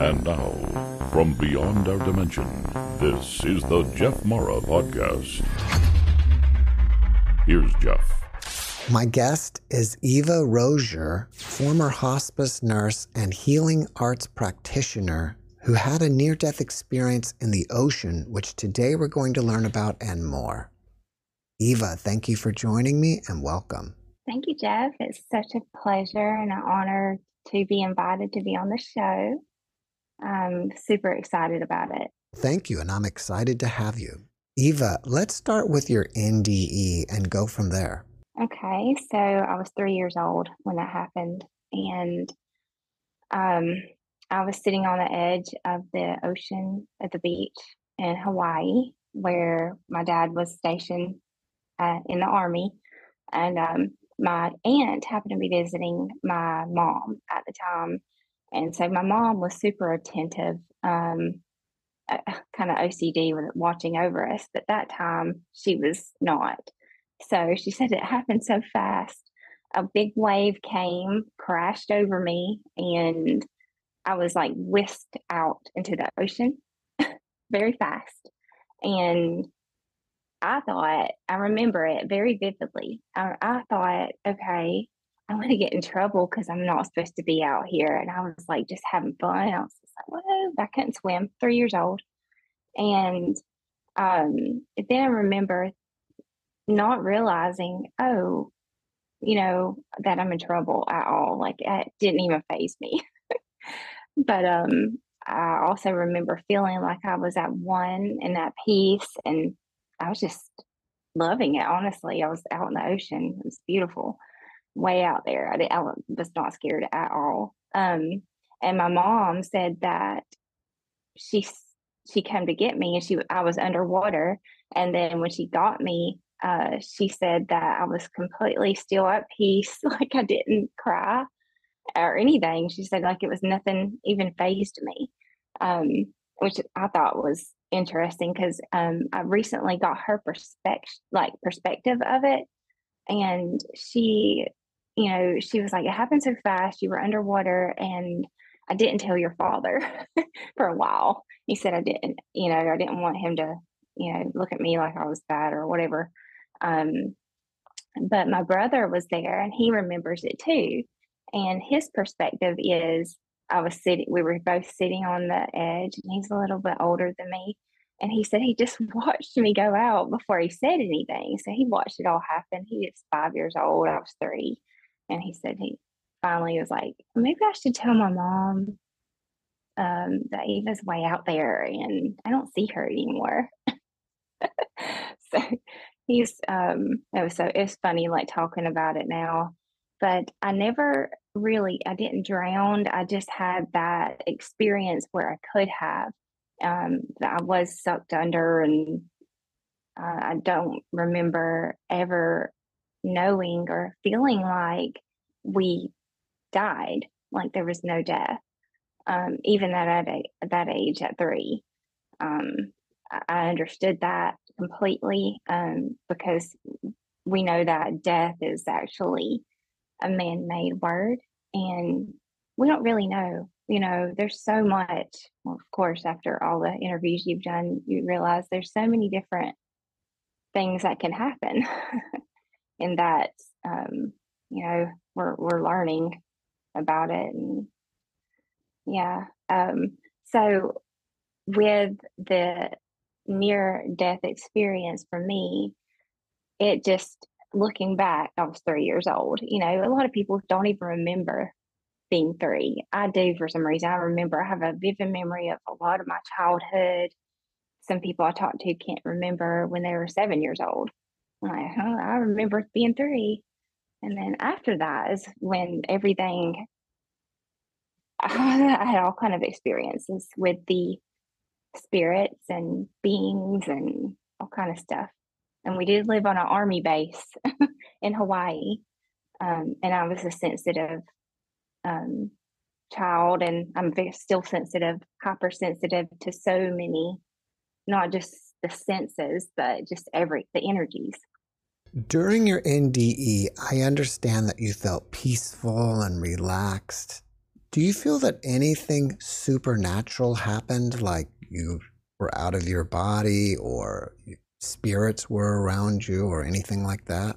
And now, from beyond our dimension, this is the Jeff Mara Podcast. Here's Jeff. My guest is Eva Rozier, former hospice nurse and healing arts practitioner who had a near death experience in the ocean, which today we're going to learn about and more. Eva, thank you for joining me and welcome. Thank you, Jeff. It's such a pleasure and an honor to be invited to be on the show. I'm super excited about it. Thank you, and I'm excited to have you. Eva, let's start with your NDE and go from there. Okay, so I was three years old when that happened, and um, I was sitting on the edge of the ocean at the beach in Hawaii, where my dad was stationed uh, in the army, and um, my aunt happened to be visiting my mom at the time. And so my mom was super attentive, um, uh, kind of OCD with watching over us. But that time she was not. So she said it happened so fast. A big wave came, crashed over me, and I was like whisked out into the ocean very fast. And I thought, I remember it very vividly. I, I thought, okay, I'm going to get in trouble because I'm not supposed to be out here. And I was like, just having fun. I was like, whoa, I couldn't swim, three years old. And um, then I remember not realizing, oh, you know, that I'm in trouble at all. Like it didn't even phase me. but um, I also remember feeling like I was at one and at peace and I was just loving it. Honestly, I was out in the ocean. It was beautiful, way out there. I, I was not scared at all. Um, and my mom said that she she came to get me, and she I was underwater. And then when she got me, uh, she said that I was completely still at peace, like I didn't cry or anything. She said like it was nothing even phased me, um, which I thought was interesting because um, I recently got her perspective, like perspective of it, and she, you know, she was like, "It happened so fast. You were underwater, and I didn't tell your father for a while." He said I didn't, you know, I didn't want him to, you know, look at me like I was bad or whatever. Um, but my brother was there, and he remembers it too, and his perspective is I was sitting, we were both sitting on the edge, and he's a little bit older than me. And he said he just watched me go out before he said anything. So he watched it all happen. He is five years old. I was three. And he said he finally was like, maybe I should tell my mom um, that Eva's way out there and I don't see her anymore. so he's, um, it was so, it's funny like talking about it now but I never really I didn't drown. I just had that experience where I could have. Um, I was sucked under, and uh, I don't remember ever knowing or feeling like we died, like there was no death. Um, even at that age, at three, um, I understood that completely um, because we know that death is actually a man made word. And we don't really know. You know, there's so much. Well, of course, after all the interviews you've done, you realize there's so many different things that can happen. in that, um, you know, we're, we're learning about it. And yeah. Um, so, with the near death experience for me, it just looking back, I was three years old. You know, a lot of people don't even remember being three. I do for some reason. I remember, I have a vivid memory of a lot of my childhood. Some people I talked to can't remember when they were seven years old. I'm like, huh, I remember being three. And then after that is when everything, I had all kind of experiences with the spirits and beings and all kind of stuff and we did live on an army base in Hawaii. Um, and I was a sensitive um, child, and I'm still sensitive, hypersensitive to so many, not just the senses, but just every the energies. During your NDE, I understand that you felt peaceful and relaxed. Do you feel that anything supernatural happened, like you were out of your body or spirits were around you or anything like that?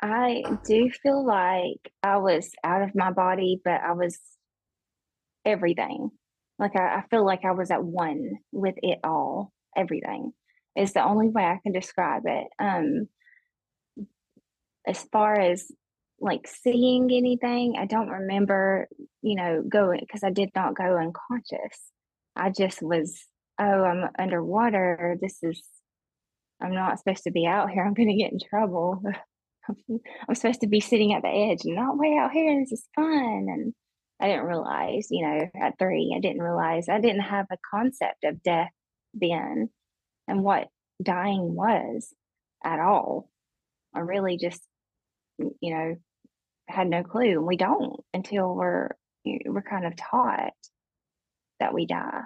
I do feel like I was out of my body, but I was everything. Like I, I feel like I was at one with it all. Everything is the only way I can describe it. Um, as far as like seeing anything, I don't remember, you know, going because I did not go unconscious. I just was, oh, I'm underwater. This is, I'm not supposed to be out here. I'm going to get in trouble. I'm supposed to be sitting at the edge and not way out here. This is fun. And I didn't realize, you know, at three, I didn't realize I didn't have a concept of death then and what dying was at all. I really just, you know, had no clue. And we don't until we're, we're kind of taught that we die.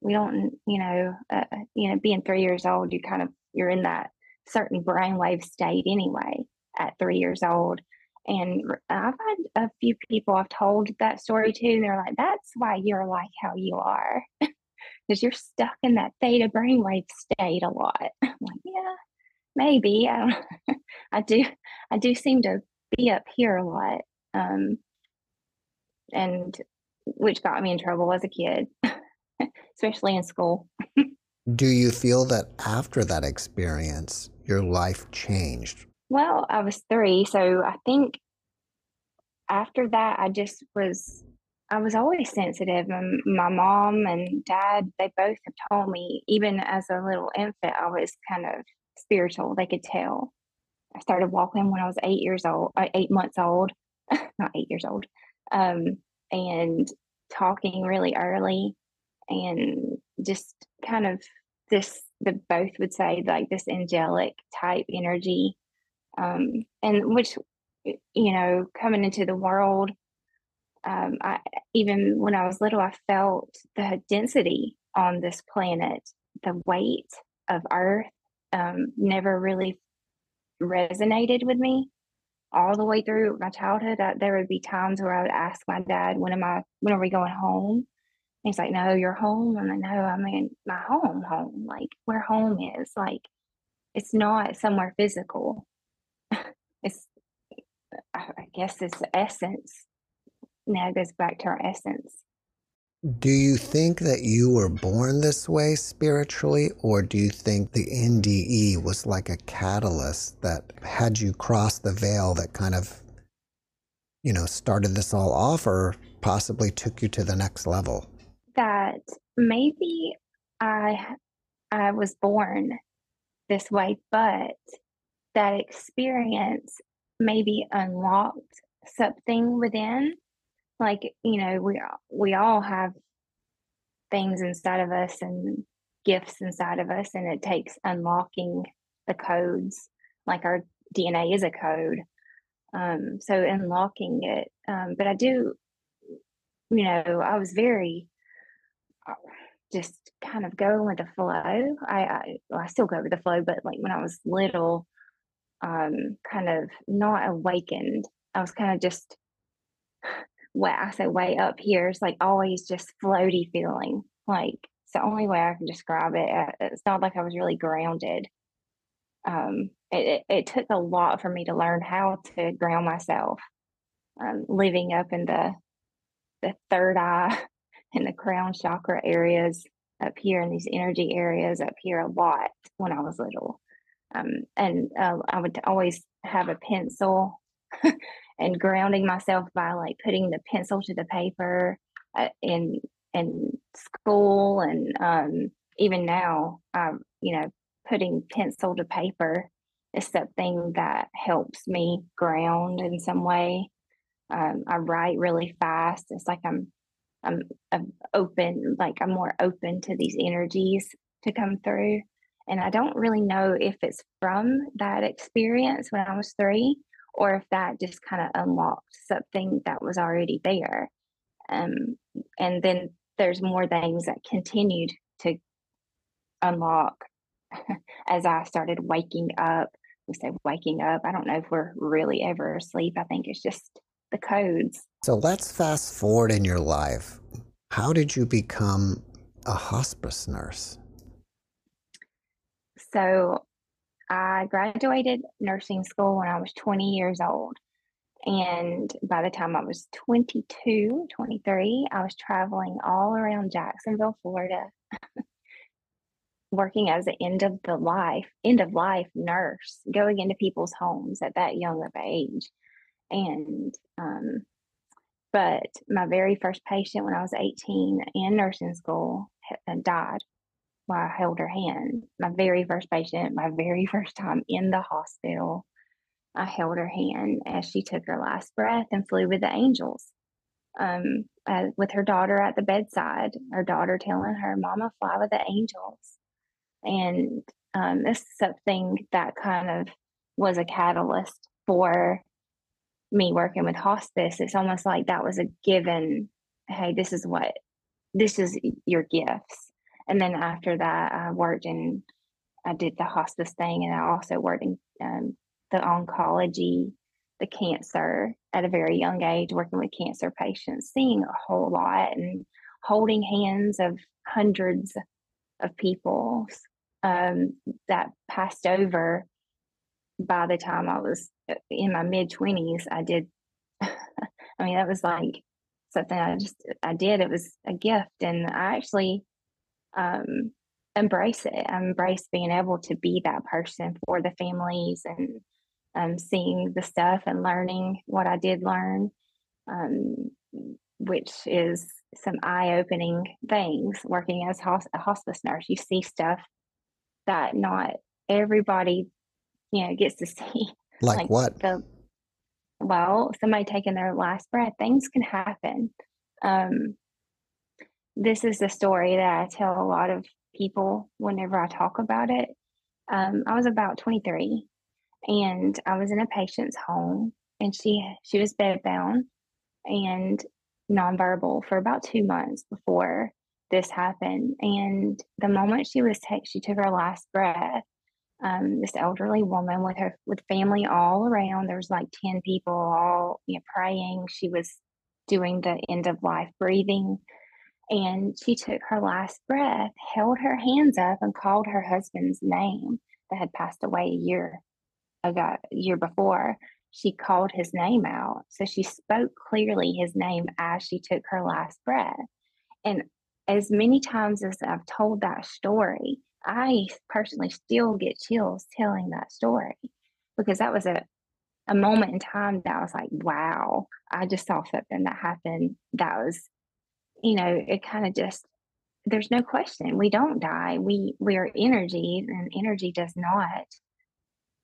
We don't, you know, uh, you know, being three years old, you kind of, you're in that certain brainwave state anyway at three years old and I've had a few people I've told that story to, and they're like, that's why you're like how you are. Because you're stuck in that theta brainwave state a lot. I'm like, yeah, maybe. I don't I do I do seem to be up here a lot. Um and which got me in trouble as a kid, especially in school. Do you feel that after that experience your life changed? Well, I was three, so I think after that, I just was. I was always sensitive. And my mom and dad, they both have told me, even as a little infant, I was kind of spiritual. They could tell. I started walking when I was eight years old, uh, eight months old, not eight years old, um, and talking really early, and just kind of this. The both would say like this angelic type energy um, and which you know coming into the world um, I, even when i was little i felt the density on this planet the weight of earth um, never really resonated with me all the way through my childhood I, there would be times where i would ask my dad when am i when are we going home he's like no you're home and i know i mean my home home like where home is like it's not somewhere physical it's I guess it's essence. Now it goes back to our essence. Do you think that you were born this way spiritually, or do you think the NDE was like a catalyst that had you cross the veil that kind of, you know, started this all off or possibly took you to the next level? That maybe I I was born this way, but that experience maybe unlocked something within. Like you know we we all have things inside of us and gifts inside of us and it takes unlocking the codes like our dna is a code um so unlocking it um but i do you know i was very just kind of going with the flow i i, well, I still go with the flow but like when i was little um, kind of not awakened. I was kind of just what I say way up here. It's like always just floaty feeling. Like it's the only way I can describe it. Uh, it's not like I was really grounded. Um, it, it, it took a lot for me to learn how to ground myself. Um, living up in the the third eye and the crown chakra areas up here in these energy areas up here a lot when I was little. Um, and uh, I would always have a pencil and grounding myself by like putting the pencil to the paper uh, in in school and um, even now, um, you know, putting pencil to paper is something that helps me ground in some way. Um, I write really fast. It's like I'm, I'm, I'm open, like I'm more open to these energies to come through. And I don't really know if it's from that experience when I was three or if that just kind of unlocked something that was already there. Um, and then there's more things that continued to unlock as I started waking up. We say waking up. I don't know if we're really ever asleep. I think it's just the codes. So let's fast forward in your life. How did you become a hospice nurse? So I graduated nursing school when I was 20 years old. And by the time I was 22, 23, I was traveling all around Jacksonville, Florida, working as an end of the life, end of life nurse, going into people's homes at that young of age. And, um, but my very first patient when I was 18 in nursing school died while I held her hand. My very first patient, my very first time in the hospital, I held her hand as she took her last breath and flew with the angels. Um, uh, with her daughter at the bedside, her daughter telling her, Mama, fly with the angels. And um, this is something that kind of was a catalyst for me working with hospice. It's almost like that was a given hey, this is what, this is your gifts. And then after that, I worked in, I did the hospice thing, and I also worked in um, the oncology, the cancer at a very young age, working with cancer patients, seeing a whole lot and holding hands of hundreds of people um, that passed over by the time I was uh, in my mid 20s. I did, I mean, that was like something I just, I did. It was a gift. And I actually um, embrace it. I embrace being able to be that person for the families and um, seeing the stuff and learning what I did learn, um, which is some eye opening things working as a hospice nurse. You see stuff that not everybody, you know, gets to see. Like, like what? The, well, somebody taking their last breath, things can happen. Um, this is the story that I tell a lot of people whenever I talk about it. Um, I was about 23 and I was in a patient's home and she she was bedbound and nonverbal for about two months before this happened. And the moment she was take, she took her last breath. Um, this elderly woman with her with family all around. There was like ten people all you know, praying. She was doing the end of life breathing, and she took her last breath, held her hands up, and called her husband's name that had passed away a year ago, year before, she called his name out. So she spoke clearly his name as she took her last breath. And as many times as I've told that story, I personally still get chills telling that story because that was a, a moment in time that I was like, wow, I just saw something that happened that was, you know, it kind of just there's no question we don't die we we are energy and energy does not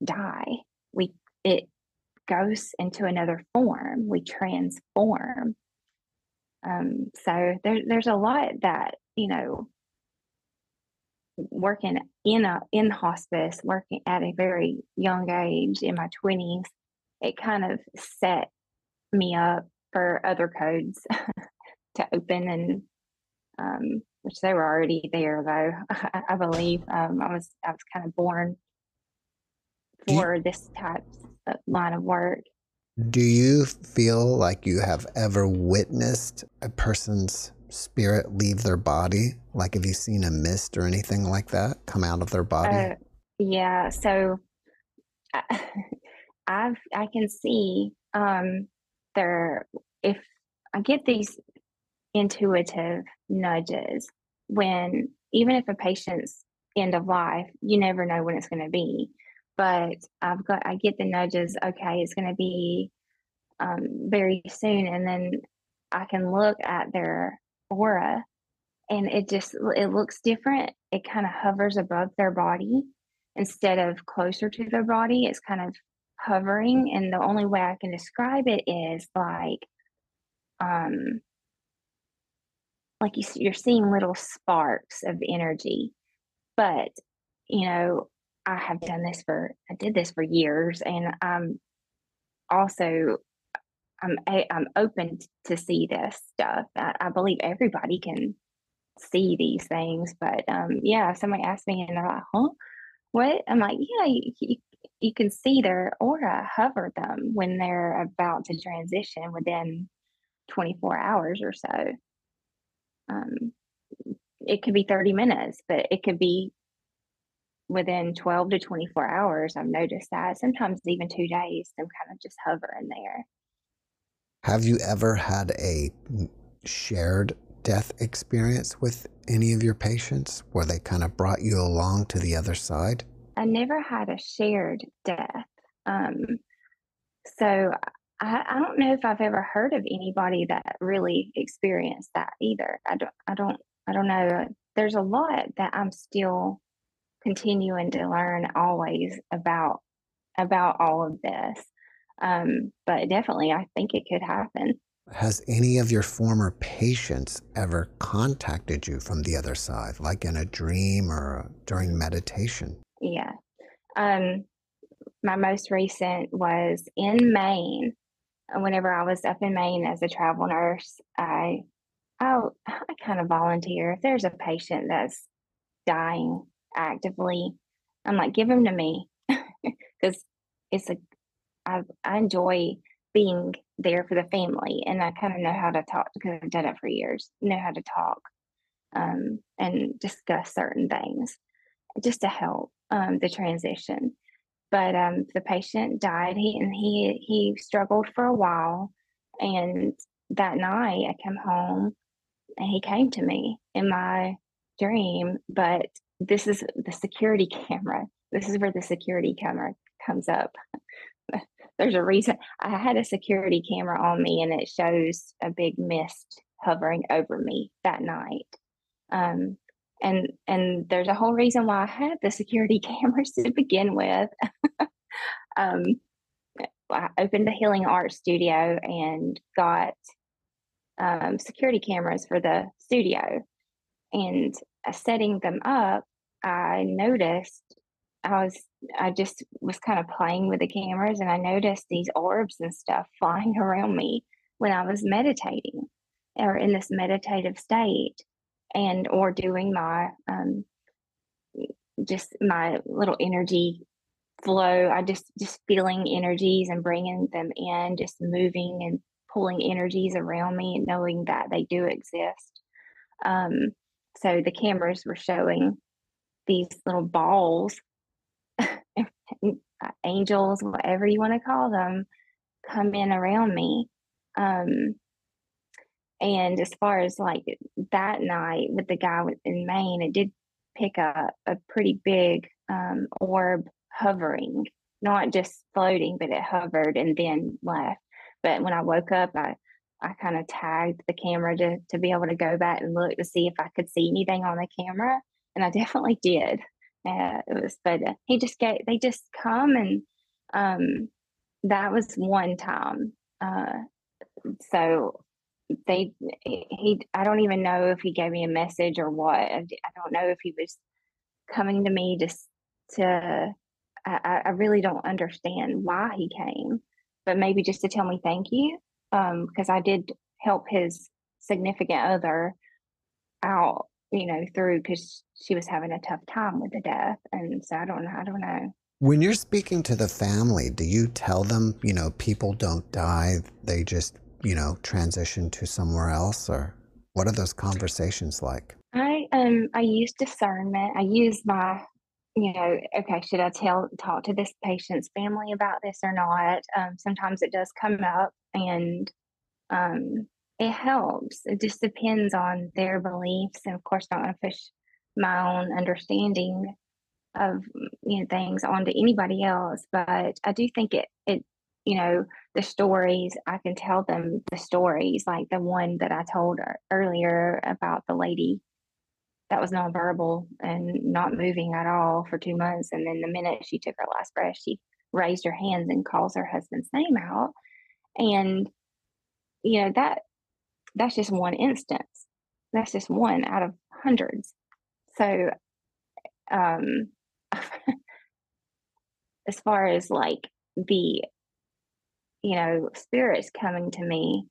die. We it goes into another form. We transform. Um, so there, there's a lot that you know working in a in hospice, working at a very young age in my twenties, it kind of set me up for other codes to open and um, which they were already there though I, I believe um, I was I was kind of born for you, this type of line of work. Do you feel like you have ever witnessed a person's spirit leave their body? Like, have you seen a mist or anything like that come out of their body? Uh, yeah. So, I, I've I can see um, there if I get these intuitive nudges when even if a patient's end of life, you never know when it's going to be but I've got I get the nudges. Okay, it's going to be um, very soon, and then I can look at their aura, and it just it looks different. It kind of hovers above their body instead of closer to their body. It's kind of hovering, and the only way I can describe it is like, um, like you, you're seeing little sparks of energy, but you know I have done this for I did this for years, and I'm also I'm I'm open to see this stuff. I, I believe everybody can see these things, but um, yeah, if somebody asks me and they're like, "Huh, what?" I'm like, "Yeah, you, you, you can see their aura hover them when they're about to transition within 24 hours or so. Um, it could be 30 minutes, but it could be within 12 to 24 hours. I've noticed that sometimes even two days, them kind of just hovering there. Have you ever had a shared death experience with any of your patients where they kind of brought you along to the other side? I never had a shared death. Um, so I, I don't know if I've ever heard of anybody that really experienced that either. I don't, I don't, I don't know. There's a lot that I'm still continuing to learn always about about all of this. Um, but definitely, I think it could happen. Has any of your former patients ever contacted you from the other side, like in a dream or during meditation? Yeah. Um, my most recent was in Maine. Whenever I was up in Maine as a travel nurse, I oh, I kind of volunteer. If there's a patient that's dying actively, I'm like, give them to me because it's a I I enjoy being there for the family, and I kind of know how to talk because I've done it for years. Know how to talk um, and discuss certain things just to help um, the transition. But um, the patient died. He and he he struggled for a while, and that night I came home, and he came to me in my dream. But this is the security camera. This is where the security camera comes up. There's a reason I had a security camera on me and it shows a big mist hovering over me that night. Um, and and there's a whole reason why I had the security cameras to begin with. um, I opened the Healing Art Studio and got um, security cameras for the studio. And uh, setting them up, I noticed I was I just was kind of playing with the cameras and I noticed these orbs and stuff flying around me when I was meditating or in this meditative state and or doing my um just my little energy flow. I just just feeling energies and bringing them in just moving and pulling energies around me and knowing that they do exist. Um so the cameras were showing these little balls angels whatever you want to call them come in around me um and as far as like that night with the guy in Maine, it did pick up a pretty big um, orb hovering, not just floating, but it hovered and then left. But when I woke up, I I kind of tagged the camera to to be able to go back and look to see if I could see anything on the camera, and I definitely did. Uh, it was, but uh, he just get they just come and um, that was one time. Uh, so they he i don't even know if he gave me a message or what i don't know if he was coming to me just to i, I really don't understand why he came but maybe just to tell me thank you um because i did help his significant other out you know through because she was having a tough time with the death and so i don't know i don't know when you're speaking to the family do you tell them you know people don't die they just you know, transition to somewhere else or what are those conversations like? I um I use discernment. I use my you know, okay, should I tell talk to this patient's family about this or not? Um, sometimes it does come up and um, it helps. It just depends on their beliefs, and of course, not to push my own understanding of mm, you know things onto anybody else. But I do think it it you know, the stories, I can tell them the stories, like the one that I told er, earlier about the lady that was nonverbal and not moving at all for two months. And then the minute she took her last breath, she raised her hands and calls her husband's name out. And, you know, that that's just one instance. That's just one out of hundreds. So um as far as like the you know, spirits coming to me.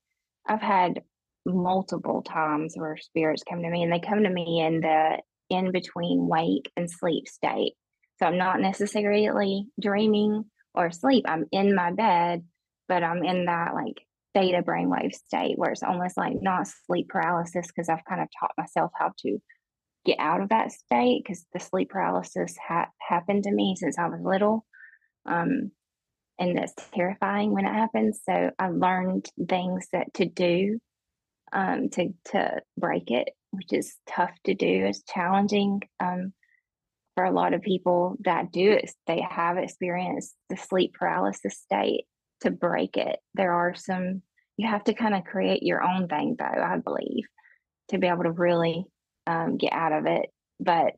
I've had multiple times where spirits come to me and they come to me in the in between wake and sleep state So I'm not necessarily dreaming or asleep. I'm in my bed, but I'm in that like theta brainwave state where it's almost like not sleep paralysis because I've kind of taught myself how to get out of that state because the sleep paralysis ha- happened to me since I was little. Um, and that's terrifying when it happens. So I learned things that to do um, to to break it, which is tough to do. It's challenging um, for a lot of people that do it. They have experienced the sleep paralysis state. To break it, there are some. You have to kind of create your own thing, though. I believe to be able to really um, get out of it. But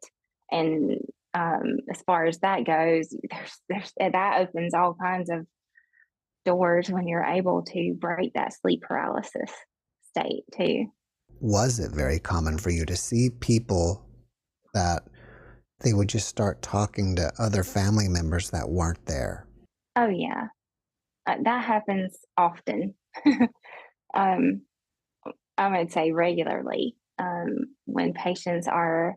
and um, as far as that goes, there's there's that opens all kinds of doors when you're able to break that sleep paralysis state too. Was it very common for you to see people that they would just start talking to other family members that weren't there? Oh yeah, uh, that happens often. um, I would say regularly um, when patients are,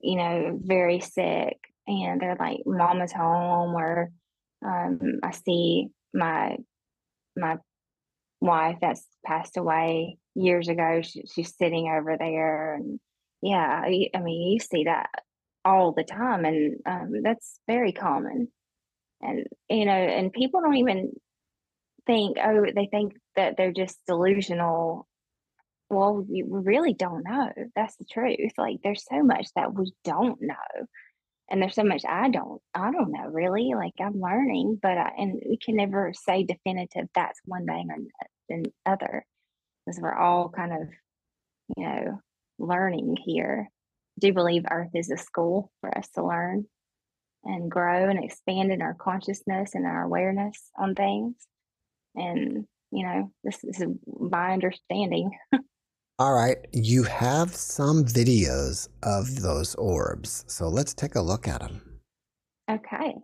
you know, very sick and they're like, "Mama's home," or um, I see my my wife that's passed away years ago. She, she's sitting over there, and yeah, I, I, mean, you see that all the time, and um, that's very common. And you know, and people don't even think, oh, they think that they're just delusional well, we really don't know. That's the truth. Like there's so much that we don't know. And there's so much I don't I don't know really. Like I'm learning, but I, and we can never say definitive that's one thing or than other because we're all kind of, you know, learning here. I do believe Earth is a school for us to learn and grow and expand in our consciousness and our awareness on things. And you know, this, this is my understanding. All right, you have some videos of those orbs, so let's take a look at them. Okay.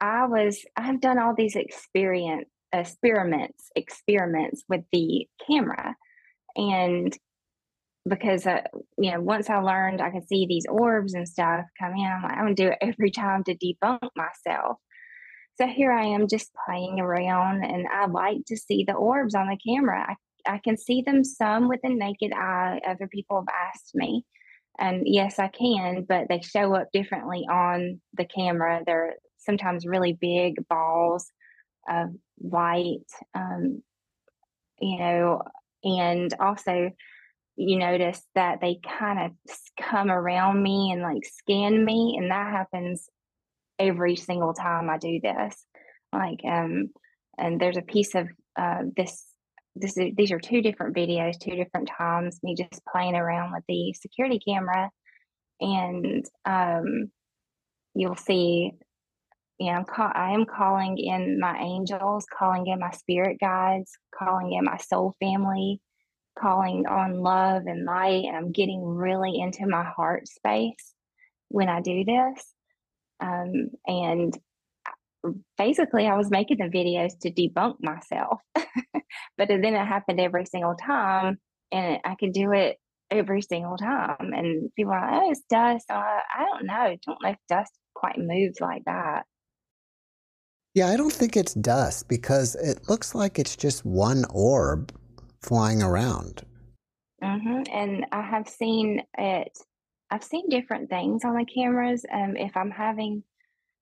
I was I've done all these experience experiments experiments with the camera and because uh, you know once I learned I could see these orbs and stuff come in I'm like I'm gonna do it every time to debunk myself so here I am just playing around and I like to see the orbs on the camera I I can see them some with the naked eye. Other people have asked me. And yes, I can, but they show up differently on the camera. They're sometimes really big balls of white, um, you know, and also you notice that they kind of come around me and like scan me. And that happens every single time I do this. Like, um, and there's a piece of uh, this this is, these are two different videos, two different times, me just playing around with the security camera. And um, you'll see, you know, I'm call, I am calling in my angels, calling in my spirit guides, calling in my soul family, calling on love and light. And I'm getting really into my heart space when I do this. Um, and basically I was making the videos to debunk myself. but then it happened every single time and I could do it every single time. And people are like, oh, it's dust. Uh, I don't know. I don't know if dust quite moves like that. Yeah, I don't think it's dust because it looks like it's just one orb flying around. Mm-hmm. And I have seen it, I've seen different things on the cameras. Um, if I'm having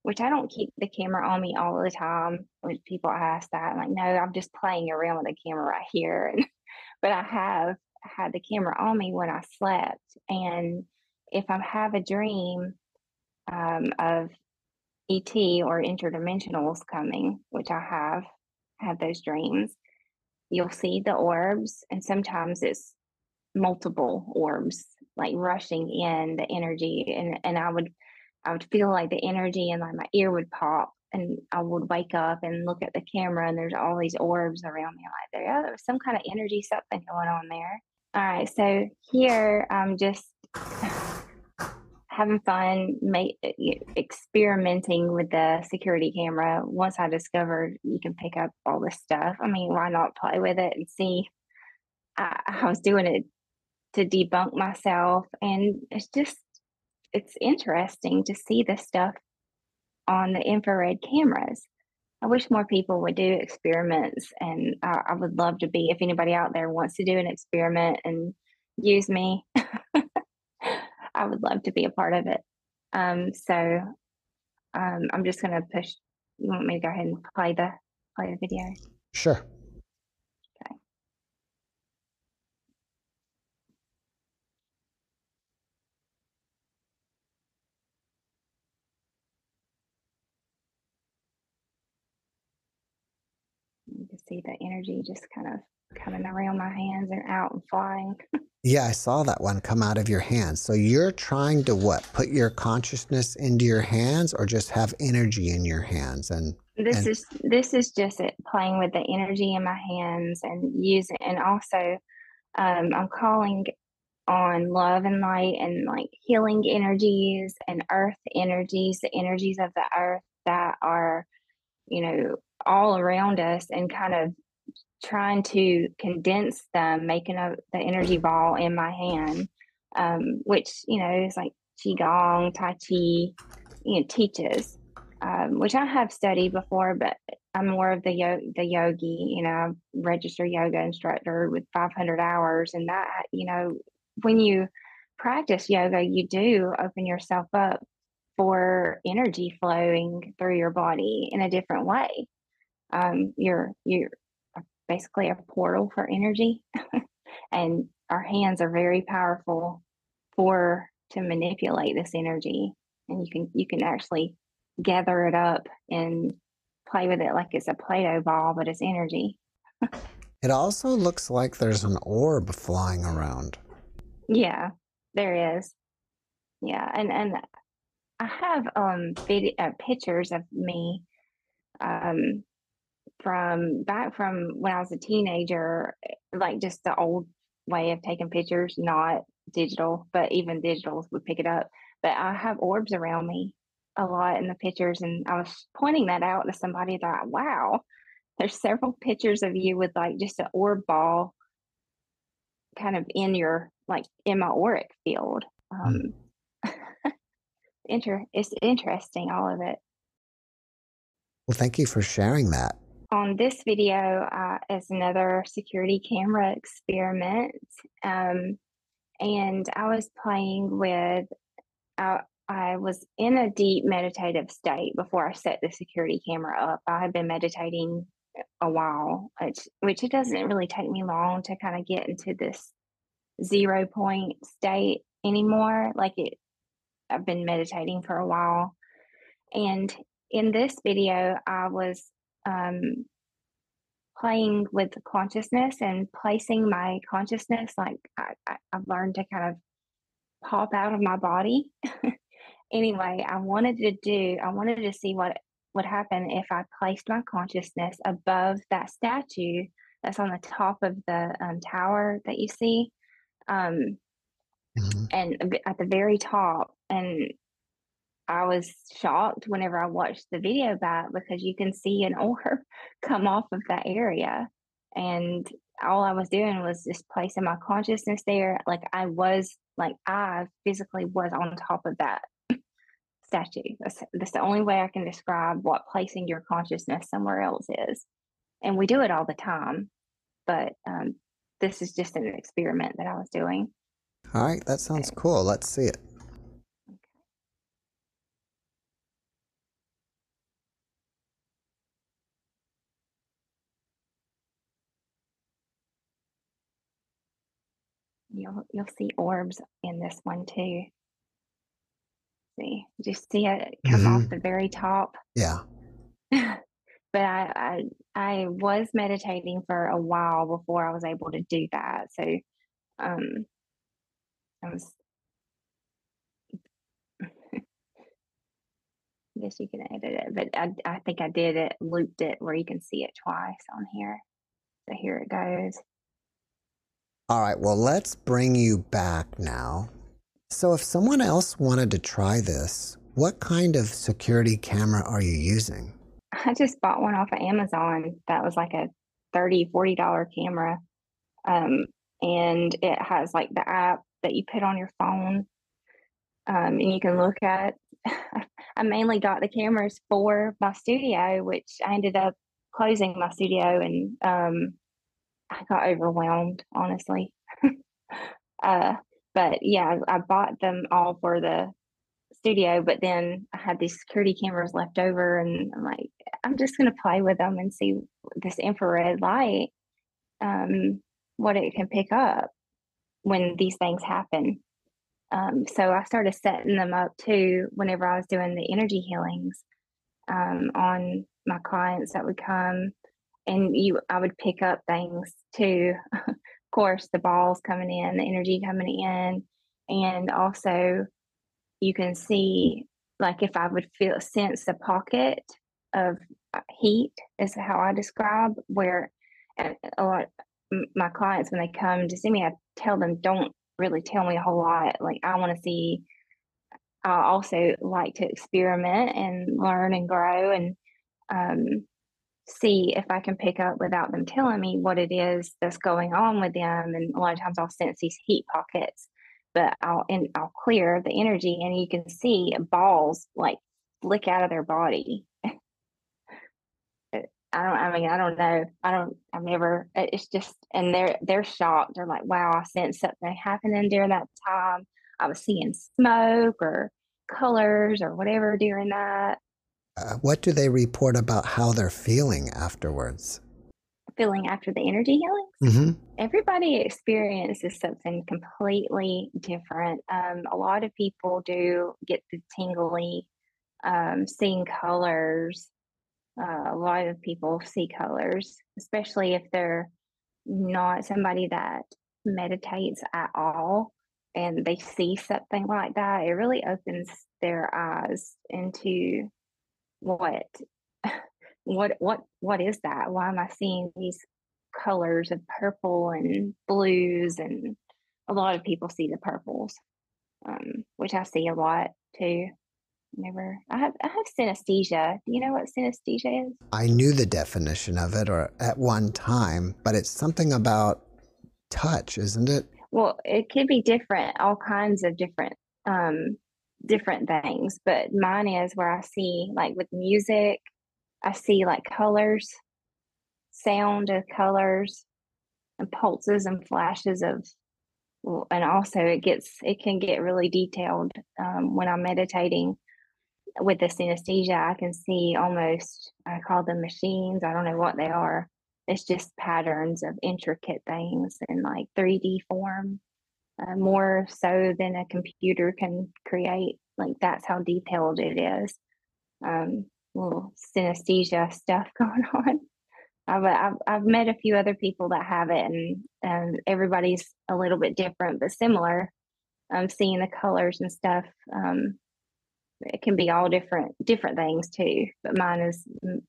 which I don't keep the camera on me all the time. When people ask that, I'm like, no, I'm just playing around with the camera right here. And, but I have had the camera on me when I slept. And if I have a dream um, of ET or interdimensionals coming, which I have had those dreams, you'll see the orbs, and sometimes it's multiple orbs like rushing in the energy, and and I would I would feel like the energy and like my ear would pop and I would wake up and look at the camera and there's all these orbs around me. like there, oh, there was some kind of energy, something going on there. All right, so here I'm just having fun, make, experimenting with the security camera. Once I discovered you can pick up all this stuff, I mean, why not play with it and see? I, I was doing it to debunk myself, and it's just it's interesting to see the stuff on the infrared cameras. I wish more people would do experiments, and I, I would love to be. If anybody out there wants to do an experiment and use me, I would love to be a part of it. Um, so um, I'm just going to push. You want me to go ahead and play the play the video? Sure. You can see the energy just kind of coming around my hands and out and flying. Yeah, I saw that one come out of your hands. So you're trying to what? Put your consciousness into your hands or just have energy in your hands and this And- is this is just it playing with the energy in my hands and using and also um, I'm calling on love and light and like healing energies and earth energies, the energies of the earth that are, you know, all around us and kind of trying to condense them, making a, the energy ball in my hand, um, which, you know, is like Qigong, Tai Chi, you know, teaches um, which I have studied before, but I'm more of the yo- the yogi. You know, registered yoga instructor with 500 hours, and that you know, when you practice yoga, you do open yourself up for energy flowing through your body in a different way. Um, you're you're basically a portal for energy, and our hands are very powerful for to manipulate this energy, and you can you can actually gather it up and play with it like it's a Play-Doh ball, but it's energy. it also looks like there's an orb flying around. Yeah, there is. Yeah, and and I have um video uh, pictures of me um from back from when I was a teenager, like just the old way of taking pictures, not digital, but even digitals would pick it up. But I have orbs around me a lot in the pictures, and I was pointing that out to somebody that wow, there's several pictures of you with like just an orb ball kind of in your like in my auric field. Um, inter- it's interesting, all of it. Well, thank you for sharing that. On this video uh, is another security camera experiment. Um, and I was playing with, uh, I was in a deep meditative state before I set the security camera up. I had been meditating a while, which, which it doesn't really take me long to kind of get into this zero point state anymore. Like it, I've been meditating for a while. And in this video, I was um, playing with consciousness and placing my consciousness. Like I, I, I've learned to kind of pop out of my body. anyway, I wanted to do, I wanted to see what would happen if I placed my consciousness above that statue that's on the top of the um, tower that you see. Um, Mhm. and at the very top and i was shocked whenever i watched the video back because you can see an orb come off of that area. And all i was doing was just placing my consciousness there. Like i was like i physically was on top of that statue. That's, that's the only way i can describe what placing your consciousness somewhere else is. And we do it all the time but um, this is just an experiment that i was doing. All right, that sounds cool. Let's see it. You'll you'll see orbs in this one too. See, just see it come off Mhm. the very top. Yeah. but I, I I was meditating for a while before I was able to do that. So um I was I guess you can edit it, but I I think I did it, looped it where you can see it twice on here. So here it goes. All right, well, let's bring you back now. So, if someone else wanted to try this, what kind of security camera are you using? I just bought one off of Amazon that was like a $30, 40 dollar camera. Um, and it has like the app that you put on your phone. Um, and you can look at I mainly got the cameras for my studio, which I ended up closing my studio and um, I got overwhelmed, honestly. uh, but yeah, I bought them all for the studio, but then I had these security cameras left over, and I'm like, I'm just gonna play with them and see this infrared light, um, what it can pick up when these things happen. Um, so I started setting them up too whenever I was doing the energy healings um, on my clients that would come, and you, I would pick up things too. of course, the balls coming in, the energy coming in, and also you can see like if I would feel sense a pocket of uh, heat is how I describe where a lot my clients when they come to see me I tell them don't really tell me a whole lot like I want to see I also like to experiment and learn and grow and um, see if I can pick up without them telling me what it is that's going on with them and a lot of times I'll sense these heat pockets but I'll and I'll clear the energy and you can see balls like flick out of their body. I don't I mean I don't know. I don't I've never it's just and they're they're shocked. They're like, wow, I sensed something happening during that time. I was seeing smoke or colors or whatever during that. Uh, what do they report about how they're feeling afterwards? feeling after the energy healings. Mm-hmm. Everybody experiences something completely different. Um, a lot of people do get the tingly, um, seeing colors. Uh, a lot of people see colors, especially if they're not somebody that meditates at all and they see something like that. It really opens their eyes into what what what what is that? Why am I seeing these colors of purple and blues and a lot of people see the purples, um, which I see a lot too. Never, I have I have synesthesia. Do you know what synesthesia is? I knew the definition of it, or at one time, but it's something about touch, isn't it? Well, it could be different, all kinds of different um, different things. But mine is where I see, like with music, I see like colors, sound of colors, and pulses and flashes of, and also it gets it can get really detailed um, when I'm meditating with the synesthesia. I can see almost I call them machines. I don't know what they are. It's just patterns of intricate things in like 3D form, uh, more so than a computer can create. Like that's how detailed it is. Um, little synesthesia stuff going on. I've, I've, I've met a few other people that have it, and and everybody's a little bit different but similar. Um, seeing the colors and stuff. Um, it can be all different different things too, but mine is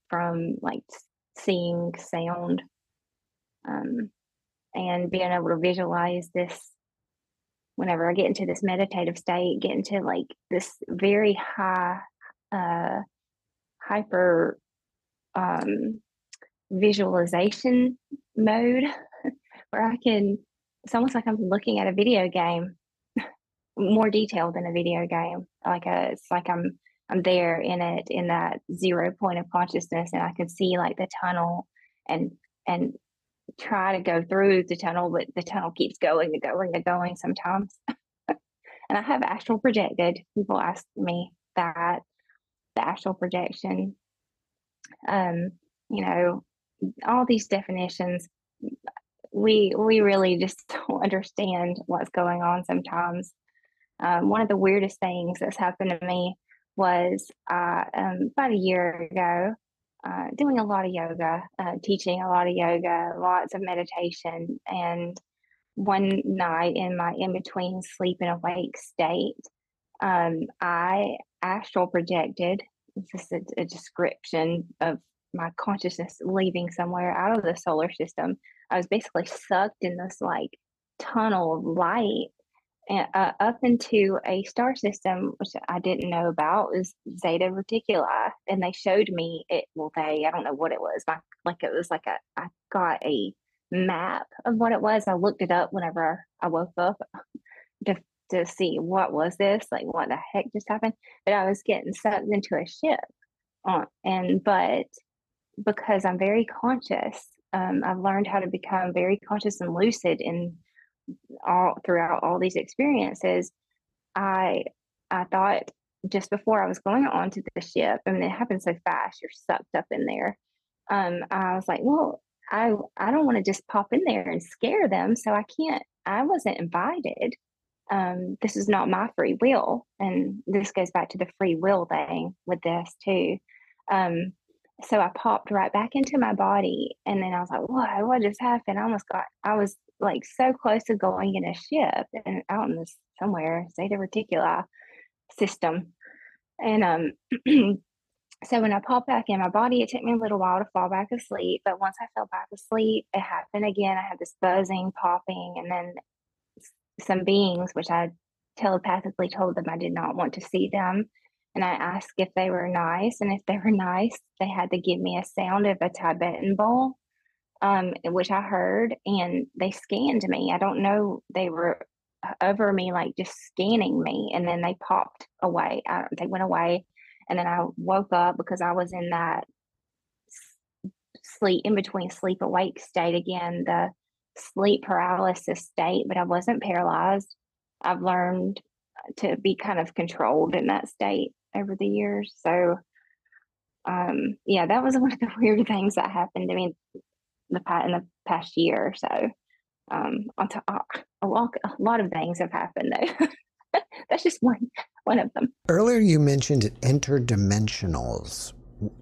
from like seeing sound, um, and being able to visualize this. Whenever I get into this meditative state, get into like this very high uh, hyper um, visualization mode where I can, it's almost like I'm looking at a video game, more detailed than a video game. Like a, it's like I'm, I'm there in it in that zero point of consciousness and I can see like the tunnel and, and try to go through the tunnel, but the tunnel keeps going and going and going sometimes. and I have astral projected. People ask me that the astral projection. Um, you know, all these definitions, we we really just don't understand what's going on sometimes. Um, one of the weirdest things that's happened to me was uh, um, about a year ago, uh, doing a lot of yoga, uh, teaching a lot of yoga, lots of meditation, and one night in my in between sleep and awake state, um, I astral projected. This is a, a description of my consciousness leaving somewhere out of the solar system. I was basically sucked in this like tunnel of light uh, up into a star system which I didn't know about was Zeta Reticuli, and they showed me it. Well, they I don't know what it was. My, like it was like a I got a map of what it was. I looked it up whenever I woke up to to see what was this, like what the heck just happened. But I was getting sucked into a ship, uh, and but because I'm very conscious, um, I've learned how to become very conscious and lucid in all throughout all these experiences. I I thought just before I was going on to the ship, I mean, it happened so fast, you're sucked up in there. Um, I was like, well, I I don't want to just pop in there and scare them, so I can't. I wasn't invited. Um, this is not my free will, and this goes back to the free will thing with this too. Um, so I popped right back into my body, and then I was like, "What? What just happened?" I almost got. I was like so close to going in a ship and out in this somewhere, Zeta Reticuli system, and um. so when I popped back in my body, it took me a little while to fall back asleep. But once I fell back asleep, it happened again. I had this buzzing, popping, and then some beings, which I telepathically told them I did not want to see them. And I asked if they were nice. And if they were nice, they had to give me a sound of a Tibetan bowl, um, which I heard. And they scanned me. I don't know, they were over me, like just scanning me. And then they popped away. I, they went away. And then I woke up because I was in that sleep, in between sleep awake state again, the sleep paralysis state, but I wasn't paralyzed. I've learned to be kind of controlled in that state over the years. So, um, yeah, that was one of the weird things that happened to me the past in the past year. Or so, um, on top, a lot, a lot of things have happened though. That's just one one of them. Earlier, you mentioned interdimensionals.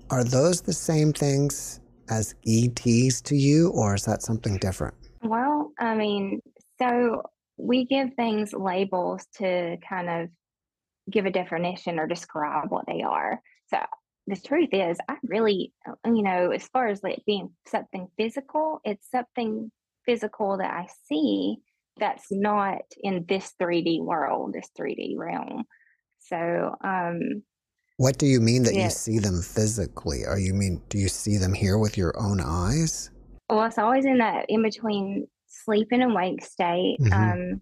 Are those the same things as ETs to you, or is that something different? Well, I mean, so we give things labels to kind of give a definition or describe what they are. So the truth is, I really, uh, you know, as far as like being something physical, it's something physical that I see that's not in this 3D world, this 3D realm. So, um, what do you mean that yeah. you see them physically? Are you mean do you see them here with your own eyes? Well, it's always in that in between sleep and awake state. Mm-hmm. Um,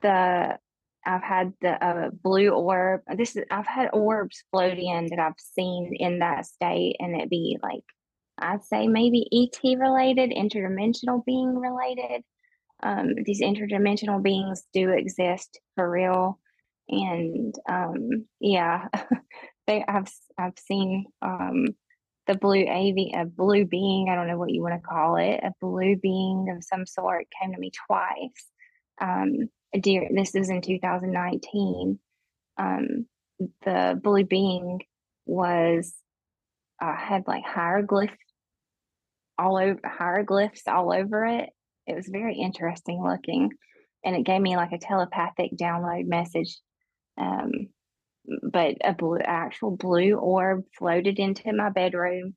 the I've had the uh, blue orb. This is I've had orbs float in that I've seen in that state, and it be like I'd say maybe ET related, interdimensional being related. Um, these interdimensional beings do exist for real, and um, yeah, they I've I've seen um, the blue av a blue being. I don't know what you want to call it, a blue being of some sort came to me twice. Um, dear, this is in 2019. Um, the blue being was uh, had like hieroglyph all over hieroglyphs all over it. It was very interesting looking, and it gave me like a telepathic download message. Um, but a blue actual blue orb floated into my bedroom,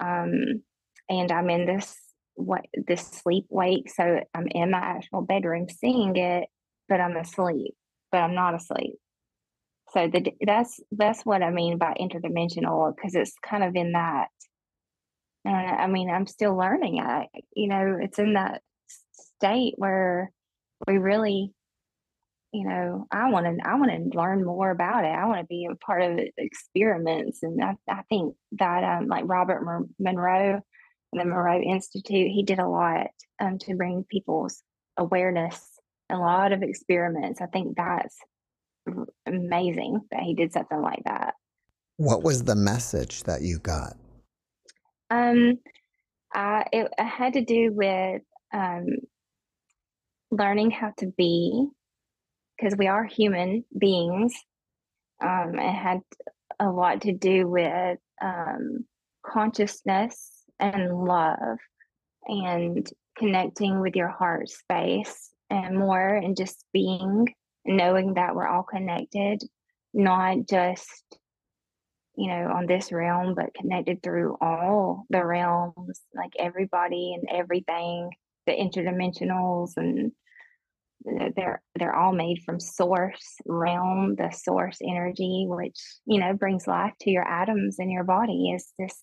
um, and I'm in this what this sleep wake, so I'm in my actual bedroom seeing it, but I'm asleep, but I'm not asleep. So the that's that's what I mean by interdimensional because it's kind of in that. I mean, I'm still learning. I you know, it's in that state where we really, you know, I want to I want to learn more about it. I want to be a part of experiments, and I, I think that um, like Robert Monroe, the Monroe Institute, he did a lot um, to bring people's awareness a lot of experiments. I think that's amazing that he did something like that. What was the message that you got? Um, I, it, it had to do with um, learning how to be, because we are human beings. Um, it had a lot to do with um, consciousness and love and connecting with your heart space and more and just being knowing that we're all connected not just you know on this realm but connected through all the realms like everybody and everything the interdimensionals and they're they're all made from source realm the source energy which you know brings life to your atoms in your body. Is this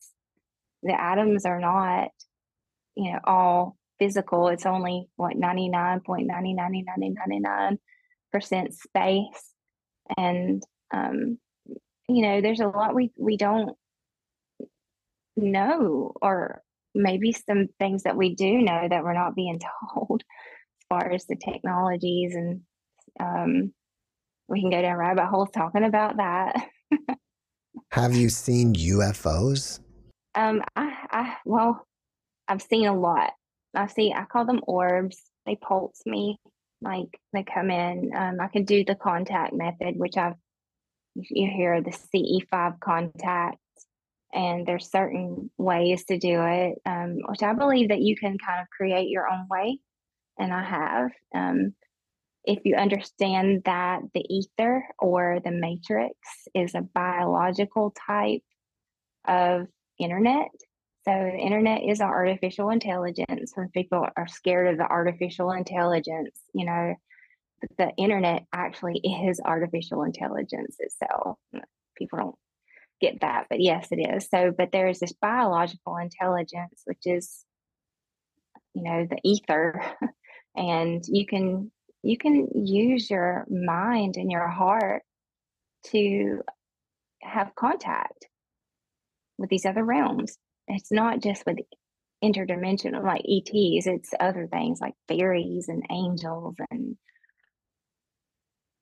the atoms are not you know all physical, it's only what 99.999999 space. And, um, you know, there's a lot we, we don't know, or maybe some things that we do know that we're not being told as far as the technologies. And um, we can go down rabbit holes talking about that. Have you seen UFOs? Um, I, I, well, I've seen a lot. I see, I call them orbs. They pulse me, like they come in. Um, I can do the contact method, which I've, you hear the CE5 contact, and there's certain ways to do it, um, which I believe that you can kind of create your own way, and I have. Um, if you understand that the ether or the matrix is a biological type of internet. So the internet is our artificial intelligence. When people are scared of the artificial intelligence, you know, the internet actually is artificial intelligence itself. People don't get that, but yes, it is. So, but there is this biological intelligence, which is, you know, the ether, and you can you can use your mind and your heart to have contact with these other realms. It's not just with interdimensional like ETs, it's other things like fairies and angels and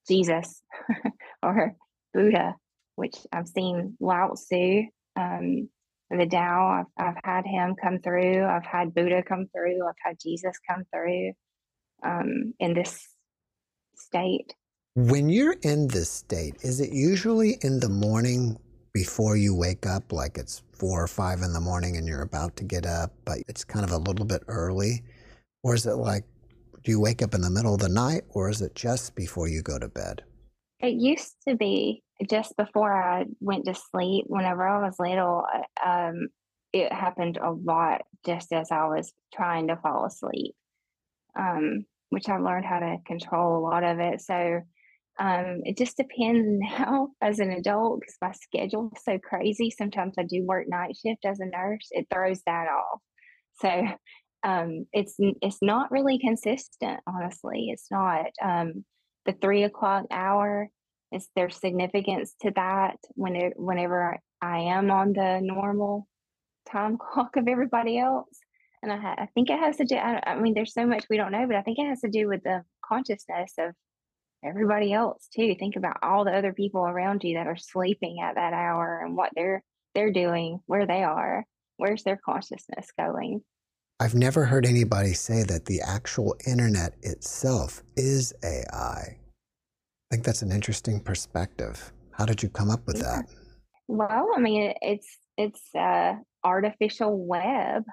Jesus or Buddha, which I've seen Lao Tzu, um, the Tao. I've, I've had him come through. I've had Buddha come through. I've had Jesus come through um, in this state. When you're in this state, is it usually in the morning before you wake up, like it's four or five in the morning and you're about to get up, but it's kind of a little bit early? Or is it like, do you wake up in the middle of the night or is it just before you go to bed? It used to be just before I went to sleep. Whenever I was little, um, it happened a lot just as I was trying to fall asleep. Um, which I've learned how to control a lot of it. So um, it just depends now as an adult because my schedule is so crazy. Sometimes I do work night shift as a nurse. It throws that off. So um, it's it's not really consistent, honestly. It's not. Um, the three o'clock hour is there's significance to that. When it, whenever I am on the normal time clock of everybody else, and I, I think it has to do. I, I mean, there's so much we don't know, but I think it has to do with the consciousness of everybody else too. Think about all the other people around you that are sleeping at that hour and what they're they're doing, where they are, where's their consciousness going. I've never heard anybody say that the actual internet itself is AI. I think that's an interesting perspective. How did you come up with yeah. that? Well, I mean, it's it's a artificial web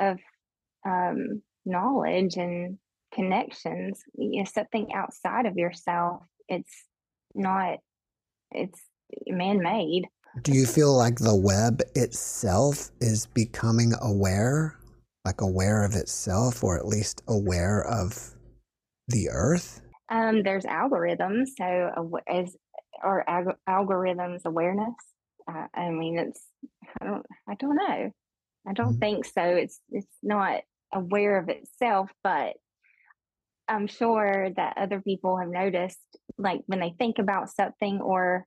of um, knowledge and connections you know something outside of yourself it's not it's man-made do you feel like the web itself is becoming aware like aware of itself or at least aware of the earth um there's algorithms so as or ag- algorithms awareness uh, i mean it's i don't i don't know I don't mm-hmm. think so. It's it's not aware of itself, but I'm sure that other people have noticed like when they think about something or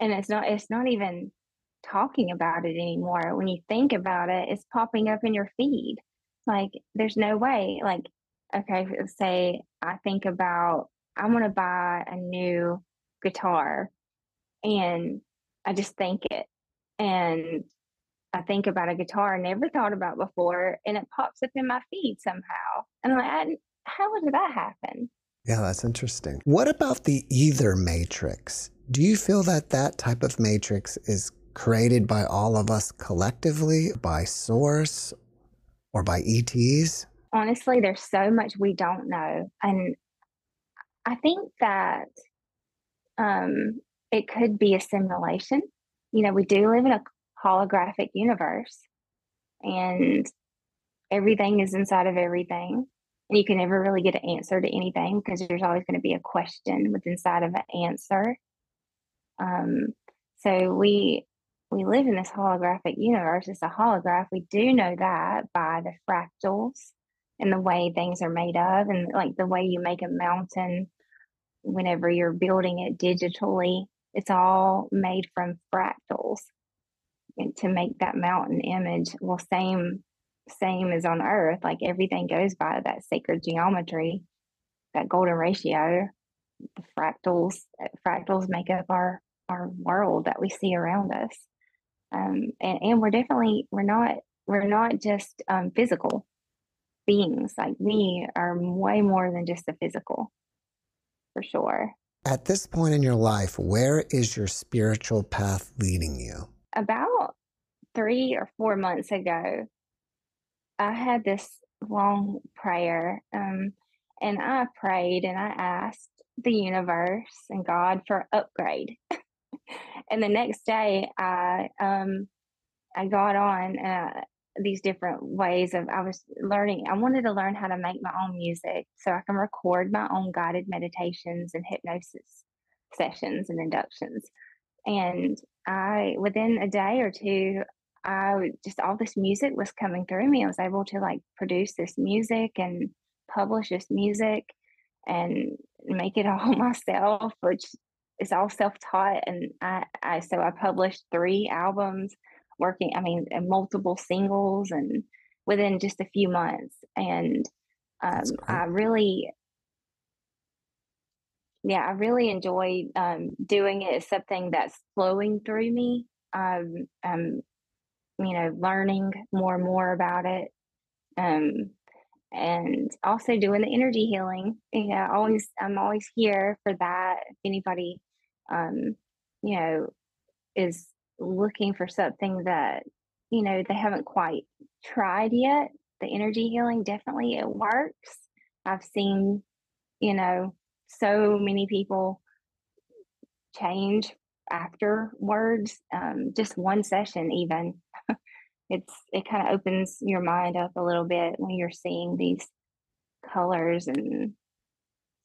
and it's not it's not even talking about it anymore. When you think about it, it's popping up in your feed. Like there's no way like okay, say I think about I want to buy a new guitar and I just think it and I think about a guitar I never thought about before, and it pops up in my feed somehow. And I'm like, how did that happen? Yeah, that's interesting. What about the ether matrix? Do you feel that that type of matrix is created by all of us collectively, by source, or by ETs? Honestly, there's so much we don't know. And I think that um, it could be a simulation. You know, we do live in a holographic universe and everything is inside of everything you can never really get an answer to anything because there's always going to be a question with inside of an answer um, so we we live in this holographic universe it's a holograph we do know that by the fractals and the way things are made of and like the way you make a mountain whenever you're building it digitally, it's all made from fractals and to make that mountain image. Well, same same as on earth, like everything goes by that sacred geometry, that golden ratio. The fractals fractals make up our our world that we see around us. Um, and, and we're definitely we're not we're not just um, physical beings. Like we are way more than just the physical, for sure. At this point in your life, where is your spiritual path leading you? About three or four months ago, I had this long prayer, um, and I prayed and I asked the universe and God for upgrade. and the next day, I um, I got on uh, these different ways of I was learning. I wanted to learn how to make my own music so I can record my own guided meditations and hypnosis sessions and inductions. And I, within a day or two, I just all this music was coming through me. I was able to like produce this music and publish this music and make it all myself, which is all self taught. And I, I, so I published three albums working, I mean, multiple singles and within just a few months. And um, I really, yeah, I really enjoyed um, doing it. It's something that's flowing through me. Um, um, you know, learning more and more about it. Um, and also doing the energy healing. You know, always I'm always here for that. If anybody, um, you know, is looking for something that you know they haven't quite tried yet the energy healing definitely it works i've seen you know so many people change afterwards um, just one session even it's it kind of opens your mind up a little bit when you're seeing these colors and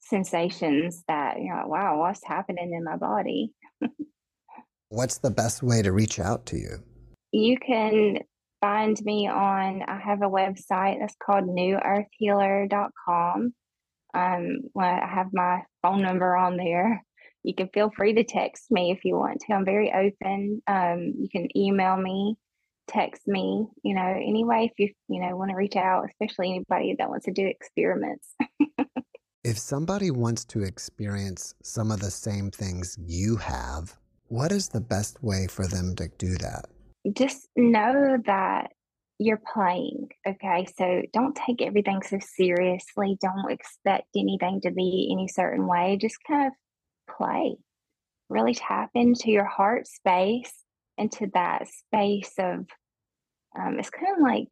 sensations that you're like wow what's happening in my body What's the best way to reach out to you? You can find me on, I have a website that's called newearthhealer.com. Um, well, I have my phone number on there. You can feel free to text me if you want to. I'm very open. Um, you can email me, text me, you know, anyway, if you, you know, want to reach out, especially anybody that wants to do experiments. if somebody wants to experience some of the same things you have, what is the best way for them to do that? Just know that you're playing. Okay. So don't take everything so seriously. Don't expect anything to be any certain way. Just kind of play. Really tap into your heart space, into that space of, um, it's kind of like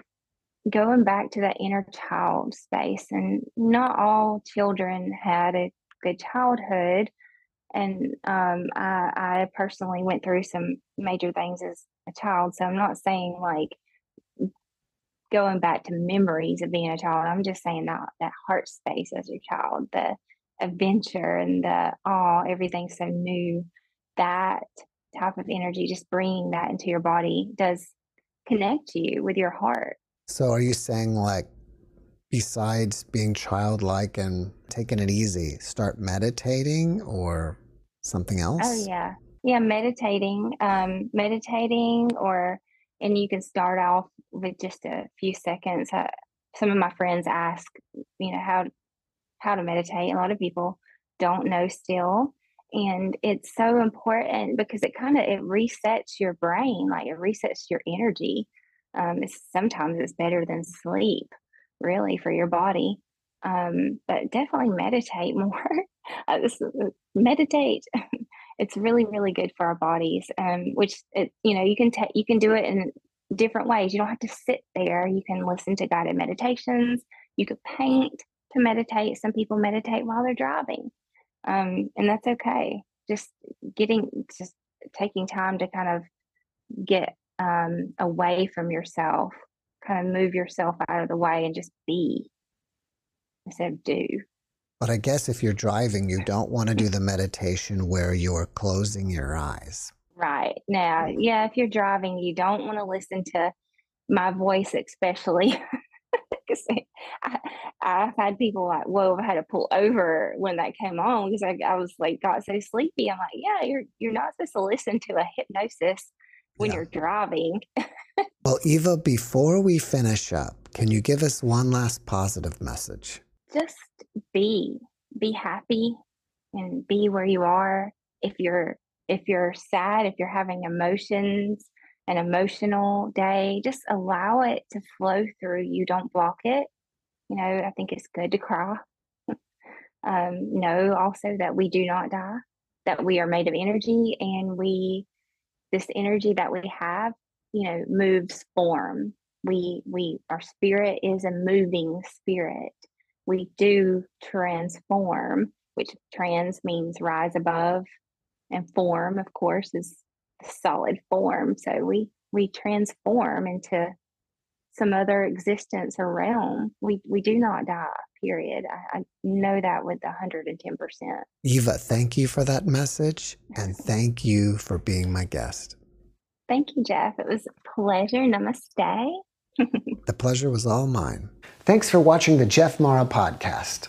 going back to that inner child space. And not all children had a good childhood and um, I, I personally went through some major things as a child. So I'm not saying like going back to memories of being a child. I'm just saying that that heart space as a child, the adventure and the oh, everything's so new. That type of energy, just bringing that into your body, does connect you with your heart. So, are you saying like besides being childlike and taking it easy, start meditating or something oh, else? Oh, yeah. Yeah, meditating, um, meditating, or, and you can start off with just a few seconds. Uh, some of my friends ask, you know, how, how to meditate. A lot of people don't know still. And it's so important because it kind of, it resets your brain, like it resets your energy. Um, it's sometimes it's better than sleep really for your body. Um, but definitely meditate more. uh, uh, meditate. it's really, really good for our bodies. Um, which it, you know, you can take, you can do it in different ways. You don't have to sit there. You can listen to guided meditations. You could paint to meditate. Some people meditate while they're driving, um, and that's okay. Just getting, just taking time to kind of get um, away from yourself kind of move yourself out of the way and just be instead of do. But I guess if you're driving, you don't want to do the meditation where you're closing your eyes. Right. Now, yeah, if you're driving, you don't want to listen to my voice, especially, Because I, I've had people like, whoa, I had to pull over when that came on because I, I was like, got so sleepy. I'm like, yeah, you're you're not supposed to listen to a hypnosis when Yeah. you're driving. Well, Eva, before we finish up, can you give us one last positive message? Just be, be happy, and be where you are. If you're if you're sad, if you're having emotions, an emotional day, just allow it to flow through you. Don't block it. You know, I think it's good to cry. um, know also that we do not die, that we are made of energy and we, this energy that we have, you know, moves form. We, we, our spirit is a moving spirit. We do transform, which trans means rise above, and form, of course, is solid form. So we, we transform into some other existence or realm. We we do not die. Period. I, I know that with hundred and ten percent. Eva, thank you for that message and thank you for being my guest. Thank you, Jeff. It was a pleasure. Namaste. The pleasure was all mine. Thanks for watching the Jeff Mara podcast.